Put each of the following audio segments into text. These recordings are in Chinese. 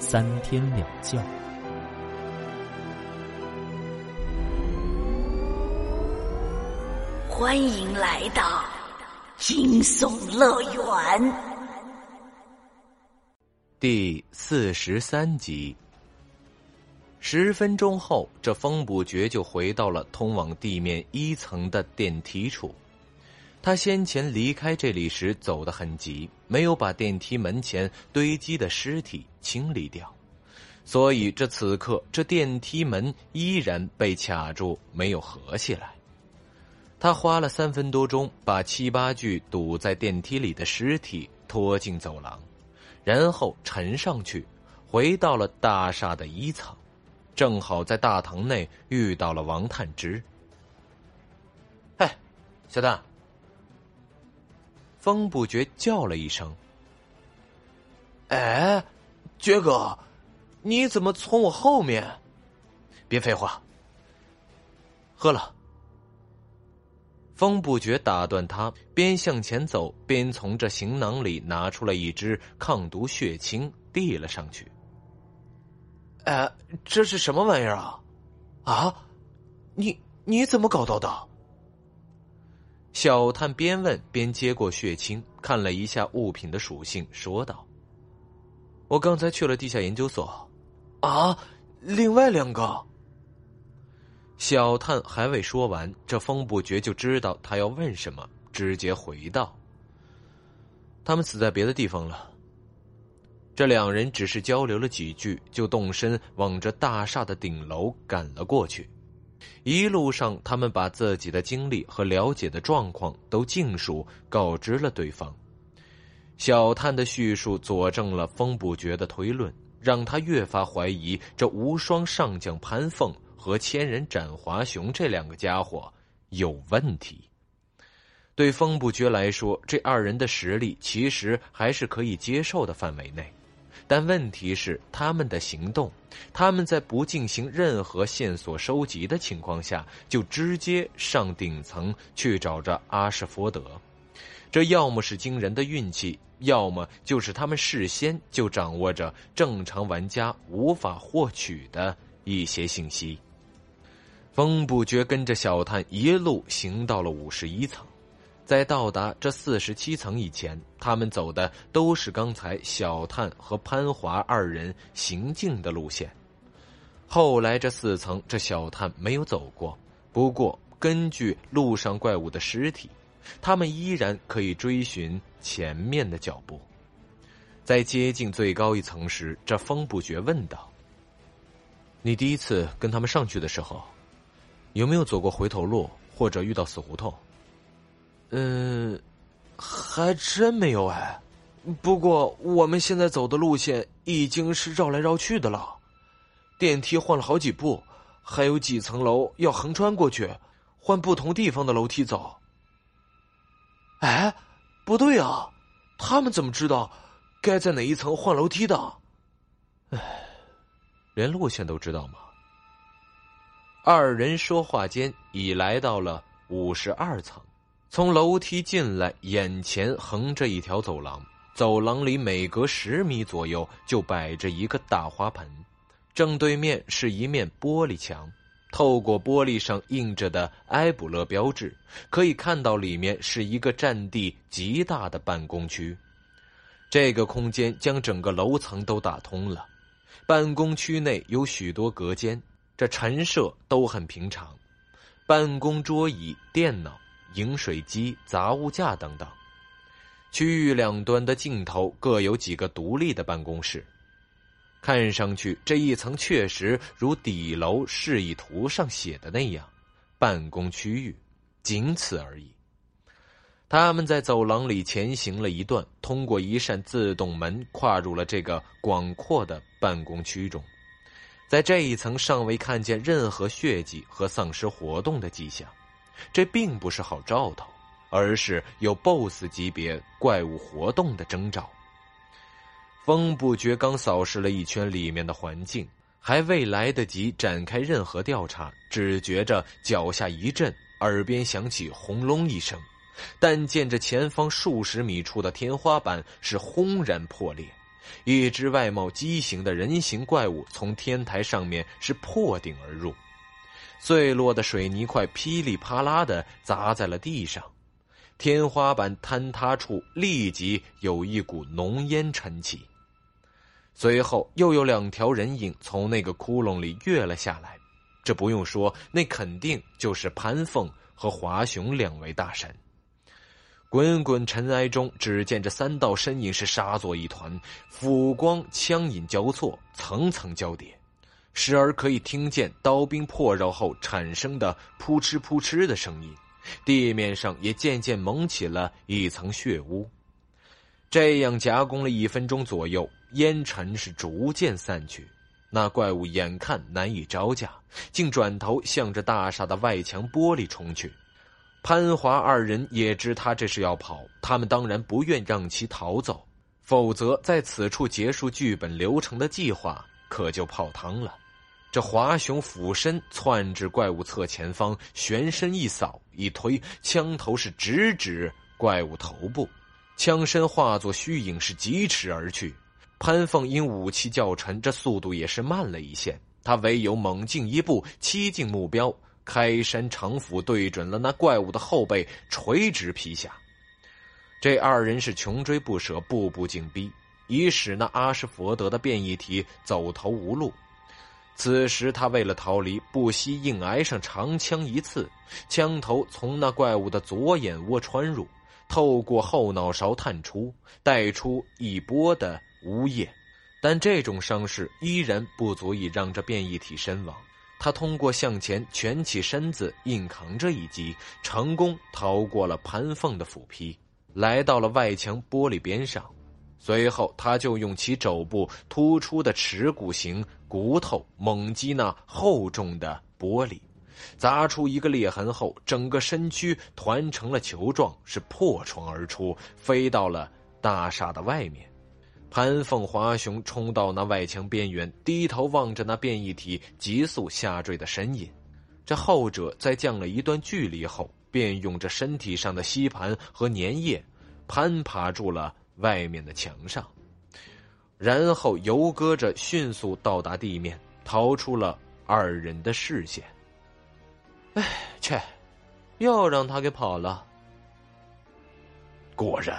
三天两觉。欢迎来到惊悚乐园第四十三集。十分钟后，这风不觉就回到了通往地面一层的电梯处。他先前离开这里时走得很急，没有把电梯门前堆积的尸体清理掉，所以这此刻这电梯门依然被卡住，没有合起来。他花了三分多钟，把七八具堵在电梯里的尸体拖进走廊，然后沉上去，回到了大厦的一层。正好在大堂内遇到了王探之。嘿，小蛋！风不觉叫了一声：“哎，觉哥，你怎么从我后面？别废话，喝了。”风不觉打断他，边向前走边从这行囊里拿出了一支抗毒血清，递了上去。哎，这是什么玩意儿啊？啊，你你怎么搞到的？小探边问边接过血清，看了一下物品的属性，说道：“我刚才去了地下研究所。”啊，另外两个。小探还未说完，这风不觉就知道他要问什么，直接回道：“他们死在别的地方了。”这两人只是交流了几句，就动身往着大厦的顶楼赶了过去。一路上，他们把自己的经历和了解的状况都尽数告知了对方。小探的叙述佐证了风不绝的推论，让他越发怀疑这无双上将潘凤和千人斩华雄这两个家伙有问题。对风不绝来说，这二人的实力其实还是可以接受的范围内。但问题是，他们的行动，他们在不进行任何线索收集的情况下，就直接上顶层去找着阿什福德，这要么是惊人的运气，要么就是他们事先就掌握着正常玩家无法获取的一些信息。风不觉跟着小探一路行到了五十一层。在到达这四十七层以前，他们走的都是刚才小探和潘华二人行进的路线。后来这四层，这小探没有走过。不过，根据路上怪物的尸体，他们依然可以追寻前面的脚步。在接近最高一层时，这风不觉问道：“你第一次跟他们上去的时候，有没有走过回头路，或者遇到死胡同？”嗯，还真没有哎。不过我们现在走的路线已经是绕来绕去的了，电梯换了好几部，还有几层楼要横穿过去，换不同地方的楼梯走。哎，不对啊，他们怎么知道该在哪一层换楼梯的？哎，连路线都知道吗？二人说话间已来到了五十二层。从楼梯进来，眼前横着一条走廊，走廊里每隔十米左右就摆着一个大花盆，正对面是一面玻璃墙，透过玻璃上印着的埃卜勒标志，可以看到里面是一个占地极大的办公区。这个空间将整个楼层都打通了，办公区内有许多隔间，这陈设都很平常，办公桌椅、电脑。饮水机、杂物架等等，区域两端的尽头各有几个独立的办公室。看上去这一层确实如底楼示意图上写的那样，办公区域，仅此而已。他们在走廊里前行了一段，通过一扇自动门，跨入了这个广阔的办公区中。在这一层尚未看见任何血迹和丧尸活动的迹象，这并不是好兆头，而是有 BOSS 级别怪物活动的征兆。风不觉刚扫视了一圈里面的环境，还未来得及展开任何调查，只觉着脚下一震，耳边响起轰隆一声。但见着前方数十米处的天花板是轰然破裂，一只外貌畸形的人形怪物从天台上面是破顶而入，碎落的水泥块噼里啪啦的砸在了地上，天花板坍塌处立即有一股浓烟沉起，随后又有两条人影从那个窟窿里跃了下来，这不用说，那肯定就是潘凤和华雄两位大神。滚滚尘埃中，只见这三道身影是杀作一团，斧光枪影交错，层层交叠，时而可以听见刀兵破肉后产生的扑哧扑哧的声音，地面上也渐渐蒙起了一层血污。这样夹攻了一分钟左右，烟尘是逐渐散去，那怪物眼看难以招架，竟转头向着大厦的外墙玻璃冲去。潘华二人也知他这是要跑，他们当然不愿让其逃走，否则在此处结束剧本流程的计划可就泡汤了。这华雄俯身窜至怪物侧前方，旋身一扫一推，枪头是直指怪物头部，枪身化作虚影是疾驰而去。潘凤因武器较沉，这速度也是慢了一些，他唯有猛进一步，欺近目标。开山长斧对准了那怪物的后背，垂直劈下。这二人是穷追不舍，步步紧逼，以使那阿什佛德的变异体走投无路。此时他为了逃离，不惜硬挨上长枪一刺，枪头从那怪物的左眼窝穿入，透过后脑勺探出，带出一波的呜咽。但这种伤势依然不足以让这变异体身亡。他通过向前蜷起身子，硬扛着一击，成功逃过了潘凤的斧劈，来到了外墙玻璃边上。随后，他就用其肘部突出的耻骨形骨头猛击那厚重的玻璃，砸出一个裂痕后，整个身躯团成了球状，是破窗而出，飞到了大厦的外面。潘凤华雄冲到那外墙边缘，低头望着那变异体急速下坠的身影。这后者在降了一段距离后，便用着身体上的吸盘和粘液，攀爬住了外面的墙上，然后游戈着迅速到达地面，逃出了二人的视线。哎，切，又让他给跑了。果然。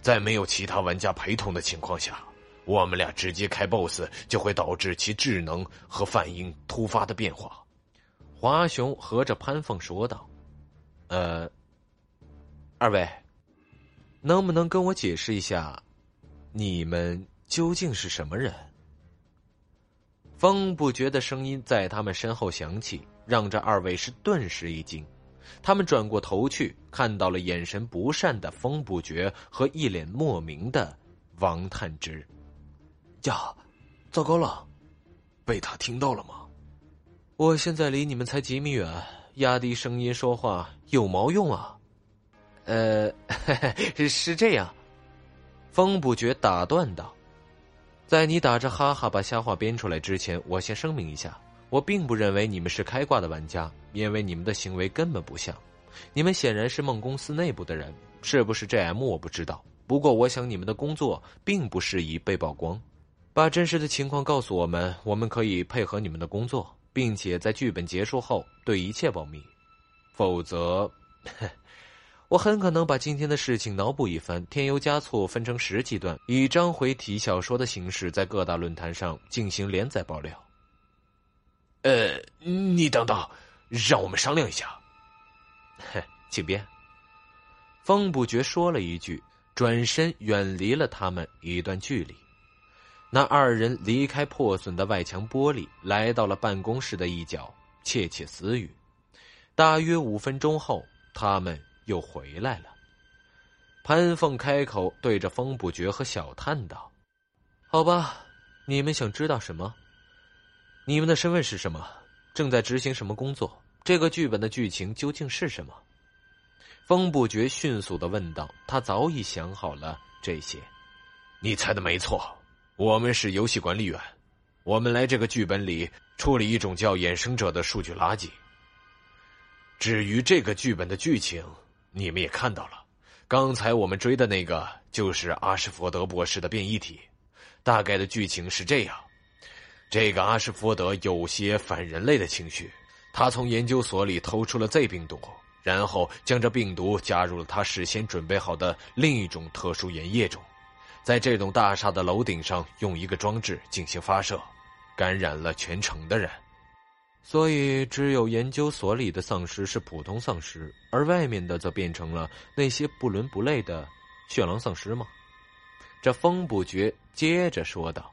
在没有其他玩家陪同的情况下，我们俩直接开 BOSS 就会导致其智能和反应突发的变化。华雄和着潘凤说道：“呃，二位，能不能跟我解释一下，你们究竟是什么人？”风不觉的声音在他们身后响起，让这二位是顿时一惊。他们转过头去，看到了眼神不善的风不绝和一脸莫名的王探之。呀，糟糕了，被他听到了吗？我现在离你们才几米远，压低声音说话有毛用啊？呃，是这样。风不绝打断道：“在你打着哈哈把瞎话编出来之前，我先声明一下。”我并不认为你们是开挂的玩家，因为你们的行为根本不像。你们显然是梦公司内部的人，是不是 JM 我不知道。不过我想你们的工作并不适宜被曝光，把真实的情况告诉我们，我们可以配合你们的工作，并且在剧本结束后对一切保密。否则，我很可能把今天的事情脑补一番，添油加醋，分成十几段，以章回体小说的形式在各大论坛上进行连载爆料。呃，你等等，让我们商量一下。嘿，请便。风不觉说了一句，转身远离了他们一段距离。那二人离开破损的外墙玻璃，来到了办公室的一角，窃窃私语。大约五分钟后，他们又回来了。潘凤开口对着风不觉和小探道：“好吧，你们想知道什么？你们的身份是什么？正在执行什么工作？这个剧本的剧情究竟是什么？”风不觉迅速的问道：“他早已想好了这些。”你猜的没错，我们是游戏管理员，我们来这个剧本里处理一种叫衍生者的数据垃圾。至于这个剧本的剧情，你们也看到了，刚才我们追的那个就是阿什福德博士的变异体。大概的剧情是这样：这个阿什福德有些反人类的情绪，他从研究所里偷出了 Z 病毒，然后将这病毒加入了他事先准备好的另一种特殊盐液中。在这栋大厦的楼顶上用一个装置进行发射，感染了全城的人。所以，只有研究所里的丧尸是普通丧尸，而外面的则变成了那些不伦不类的血狼丧尸吗？这风不绝接着说道：“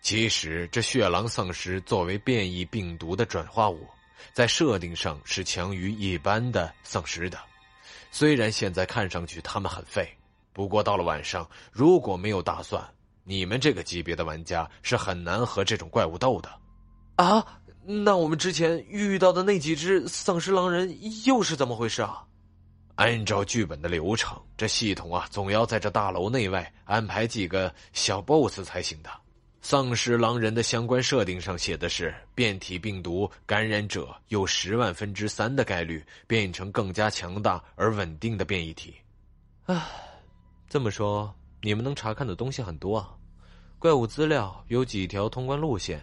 其实，这血狼丧尸作为变异病毒的转化物，在设定上是强于一般的丧尸的。虽然现在看上去他们很废。”不过到了晚上，如果没有大蒜，你们这个级别的玩家是很难和这种怪物斗的。啊，那我们之前遇到的那几只丧尸狼人又是怎么回事啊？按照剧本的流程，这系统啊，总要在这大楼内外安排几个小 BOSS 才行的。丧尸狼人的相关设定上写的是，变体病毒感染者有十万分之三的概率变成更加强大而稳定的变异体。唉。这么说，你们能查看的东西很多啊！怪物资料有几条通关路线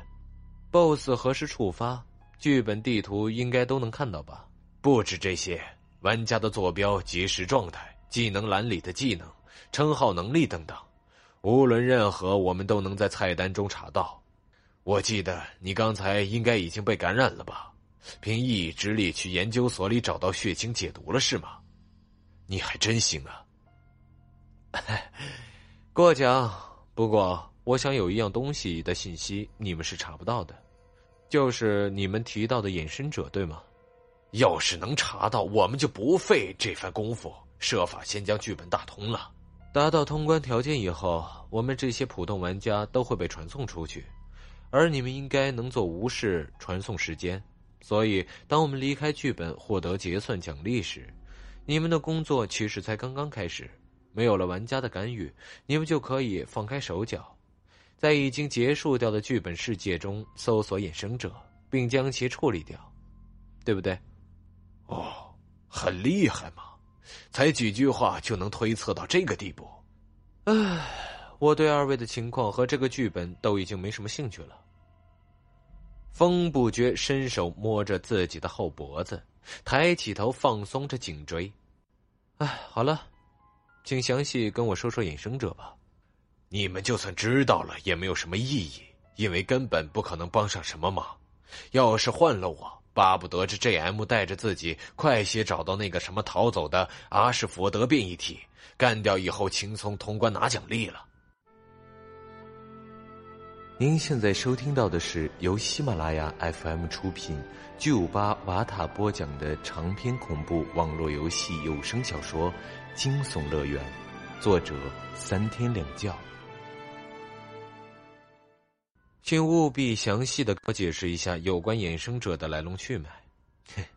，BOSS 何时触发，剧本地图应该都能看到吧？不止这些，玩家的坐标、即时状态、技能栏里的技能、称号、能力等等，无论任何，我们都能在菜单中查到。我记得你刚才应该已经被感染了吧？凭一己之力去研究所里找到血清解毒了是吗？你还真行啊！过奖，不过我想有一样东西的信息你们是查不到的，就是你们提到的隐身者，对吗？要是能查到，我们就不费这番功夫，设法先将剧本打通了。达到通关条件以后，我们这些普通玩家都会被传送出去，而你们应该能做无视传送时间。所以，当我们离开剧本获得结算奖励时，你们的工作其实才刚刚开始。没有了玩家的干预，你们就可以放开手脚，在已经结束掉的剧本世界中搜索衍生者，并将其处理掉，对不对？哦，很厉害嘛！才几句话就能推测到这个地步。唉，我对二位的情况和这个剧本都已经没什么兴趣了。风不觉伸手摸着自己的后脖子，抬起头放松着颈椎。唉，好了。请详细跟我说说衍生者吧。你们就算知道了也没有什么意义，因为根本不可能帮上什么忙。要是换了我，巴不得这 J.M 带着自己快些找到那个什么逃走的阿什佛德变异体，干掉以后轻松通关拿奖励了。您现在收听到的是由喜马拉雅 FM 出品、巨五八瓦塔播讲的长篇恐怖网络游戏有声小说。惊悚乐园，作者三天两觉。请务必详细的解释一下有关衍生者的来龙去脉，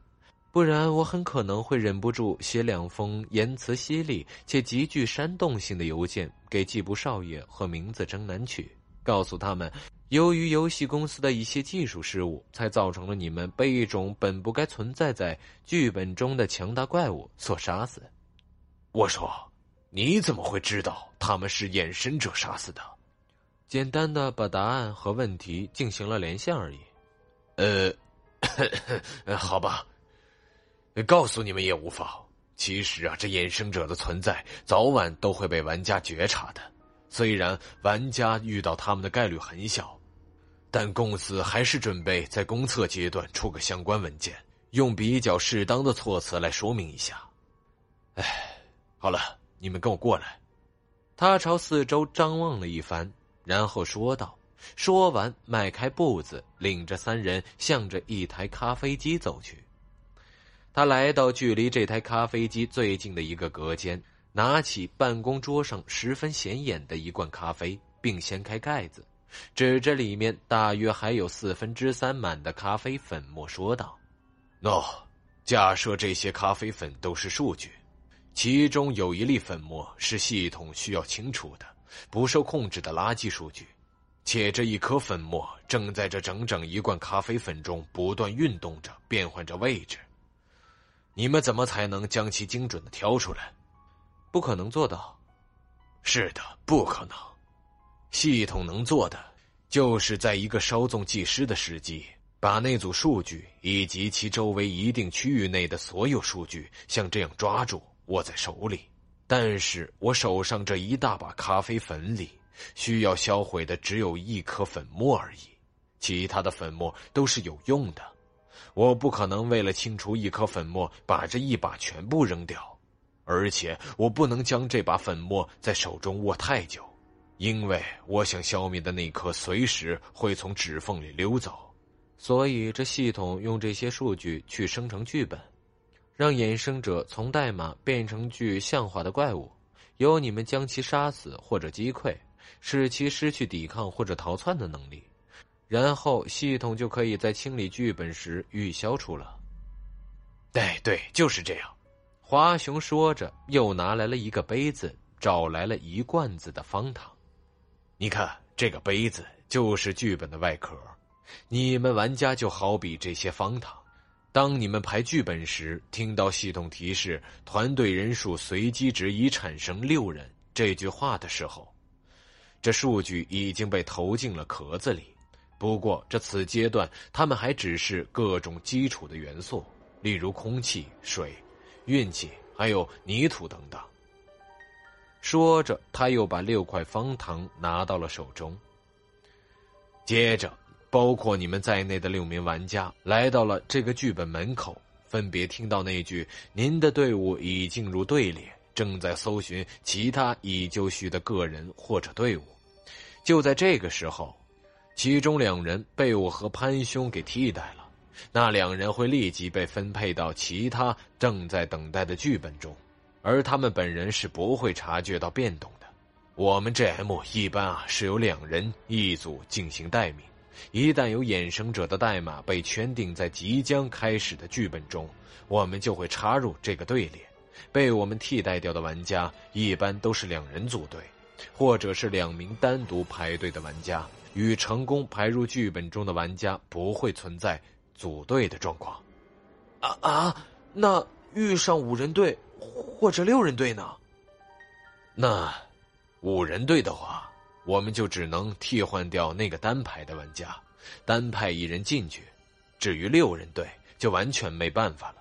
不然我很可能会忍不住写两封言辞犀利且极具煽动性的邮件给季部少爷和名字征南曲，告诉他们，由于游戏公司的一些技术失误，才造成了你们被一种本不该存在在剧本中的强大怪物所杀死。我说：“你怎么会知道他们是衍生者杀死的？”简单的把答案和问题进行了连线而已。呃，好吧，告诉你们也无妨。其实啊，这衍生者的存在早晚都会被玩家觉察的。虽然玩家遇到他们的概率很小，但公司还是准备在公测阶段出个相关文件，用比较适当的措辞来说明一下。哎。好了，你们跟我过来。他朝四周张望了一番，然后说道：“说完，迈开步子，领着三人向着一台咖啡机走去。他来到距离这台咖啡机最近的一个隔间，拿起办公桌上十分显眼的一罐咖啡，并掀开盖子，指着里面大约还有四分之三满的咖啡粉末说道：“喏，假设这些咖啡粉都是数据，其中有一粒粉末是系统需要清除的、不受控制的垃圾数据，且这一颗粉末正在这整整一罐咖啡粉中不断运动着、变换着位置。你们怎么才能将其精准的挑出来？”不可能做到。是的，不可能。系统能做的，就是在一个稍纵即逝的时机，把那组数据以及其周围一定区域内的所有数据，像这样抓住，握在手里。但是我手上这一大把咖啡粉里，需要销毁的只有一颗粉末而已，其他的粉末都是有用的。我不可能为了清除一颗粉末，把这一把全部扔掉。而且我不能将这把粉末在手中握太久，因为我想消灭的那颗随时会从指缝里溜走。所以这系统用这些数据去生成剧本，让衍生者从代码变成具象化的怪物，由你们将其杀死或者击溃，使其失去抵抗或者逃窜的能力，然后系统就可以在清理剧本时预消除了。对对，就是这样。华雄说着，又拿来了一个杯子，找来了一罐子的方糖。你看，这个杯子就是剧本的外壳。你们玩家就好比这些方糖。当你们排剧本时，听到系统提示“团队人数随机值已产生六人”这句话的时候，这数据已经被投进了壳子里。不过，这此阶段，他们还只是各种基础的元素，例如空气、水。运气，还有泥土等等。说着，他又把六块方糖拿到了手中。接着，包括你们在内的六名玩家来到了这个剧本门口，分别听到那句：“您的队伍已进入队列，正在搜寻其他已就绪的个人或者队伍。”就在这个时候，其中两人被我和潘兄给替代了。那两人会立即被分配到其他正在等待的剧本中，而他们本人是不会察觉到变动的。我们 GM 一般啊是由两人一组进行待命，一旦有衍生者的代码被圈定在即将开始的剧本中，我们就会插入这个队列。被我们替代掉的玩家一般都是两人组队，或者是两名单独排队的玩家，与成功排入剧本中的玩家不会存在。组队的状况，啊啊！那遇上五人队或者六人队呢？那五人队的话，我们就只能替换掉那个单排的玩家，单派一人进去。至于六人队，就完全没办法了，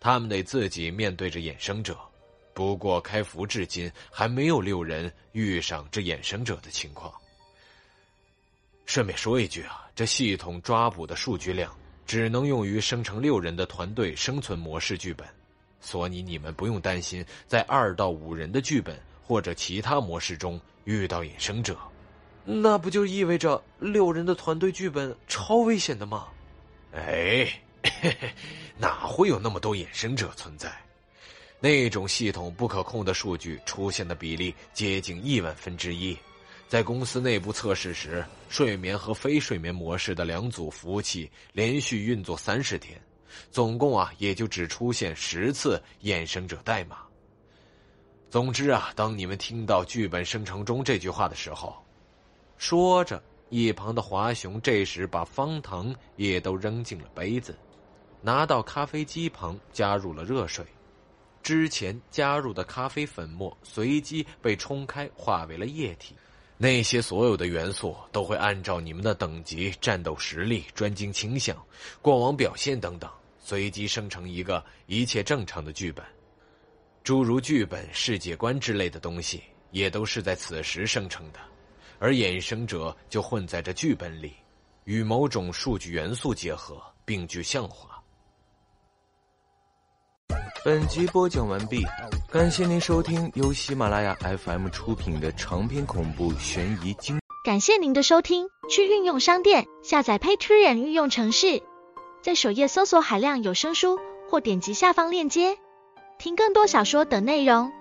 他们得自己面对着衍生者。不过开服至今还没有六人遇上这衍生者的情况。顺便说一句啊，这系统抓捕的数据量。只能用于生成六人的团队生存模式剧本，所以你们不用担心在二到五人的剧本或者其他模式中遇到衍生者。那不就意味着六人的团队剧本超危险的吗？哎，哪会有那么多衍生者存在？那种系统不可控的数据出现的比例接近亿万分之一。在公司内部测试时，睡眠和非睡眠模式的两组服务器连续运作三十天，总共啊也就只出现十次衍生者代码。总之啊，当你们听到剧本生成中这句话的时候，说着，一旁的华雄这时把方糖也都扔进了杯子，拿到咖啡机旁加入了热水，之前加入的咖啡粉末随机被冲开，化为了液体。那些所有的元素都会按照你们的等级、战斗实力、专精倾向、过往表现等等，随机生成一个一切正常的剧本。诸如剧本、世界观之类的东西，也都是在此时生成的。而衍生者就混在这剧本里，与某种数据元素结合，并具象化。本集播讲完毕，感谢您收听由喜马拉雅 FM 出品的长篇恐怖悬疑惊。感谢您的收听，去运用商店下载 Patreon 运用城市，在首页搜索海量有声书，或点击下方链接听更多小说等内容。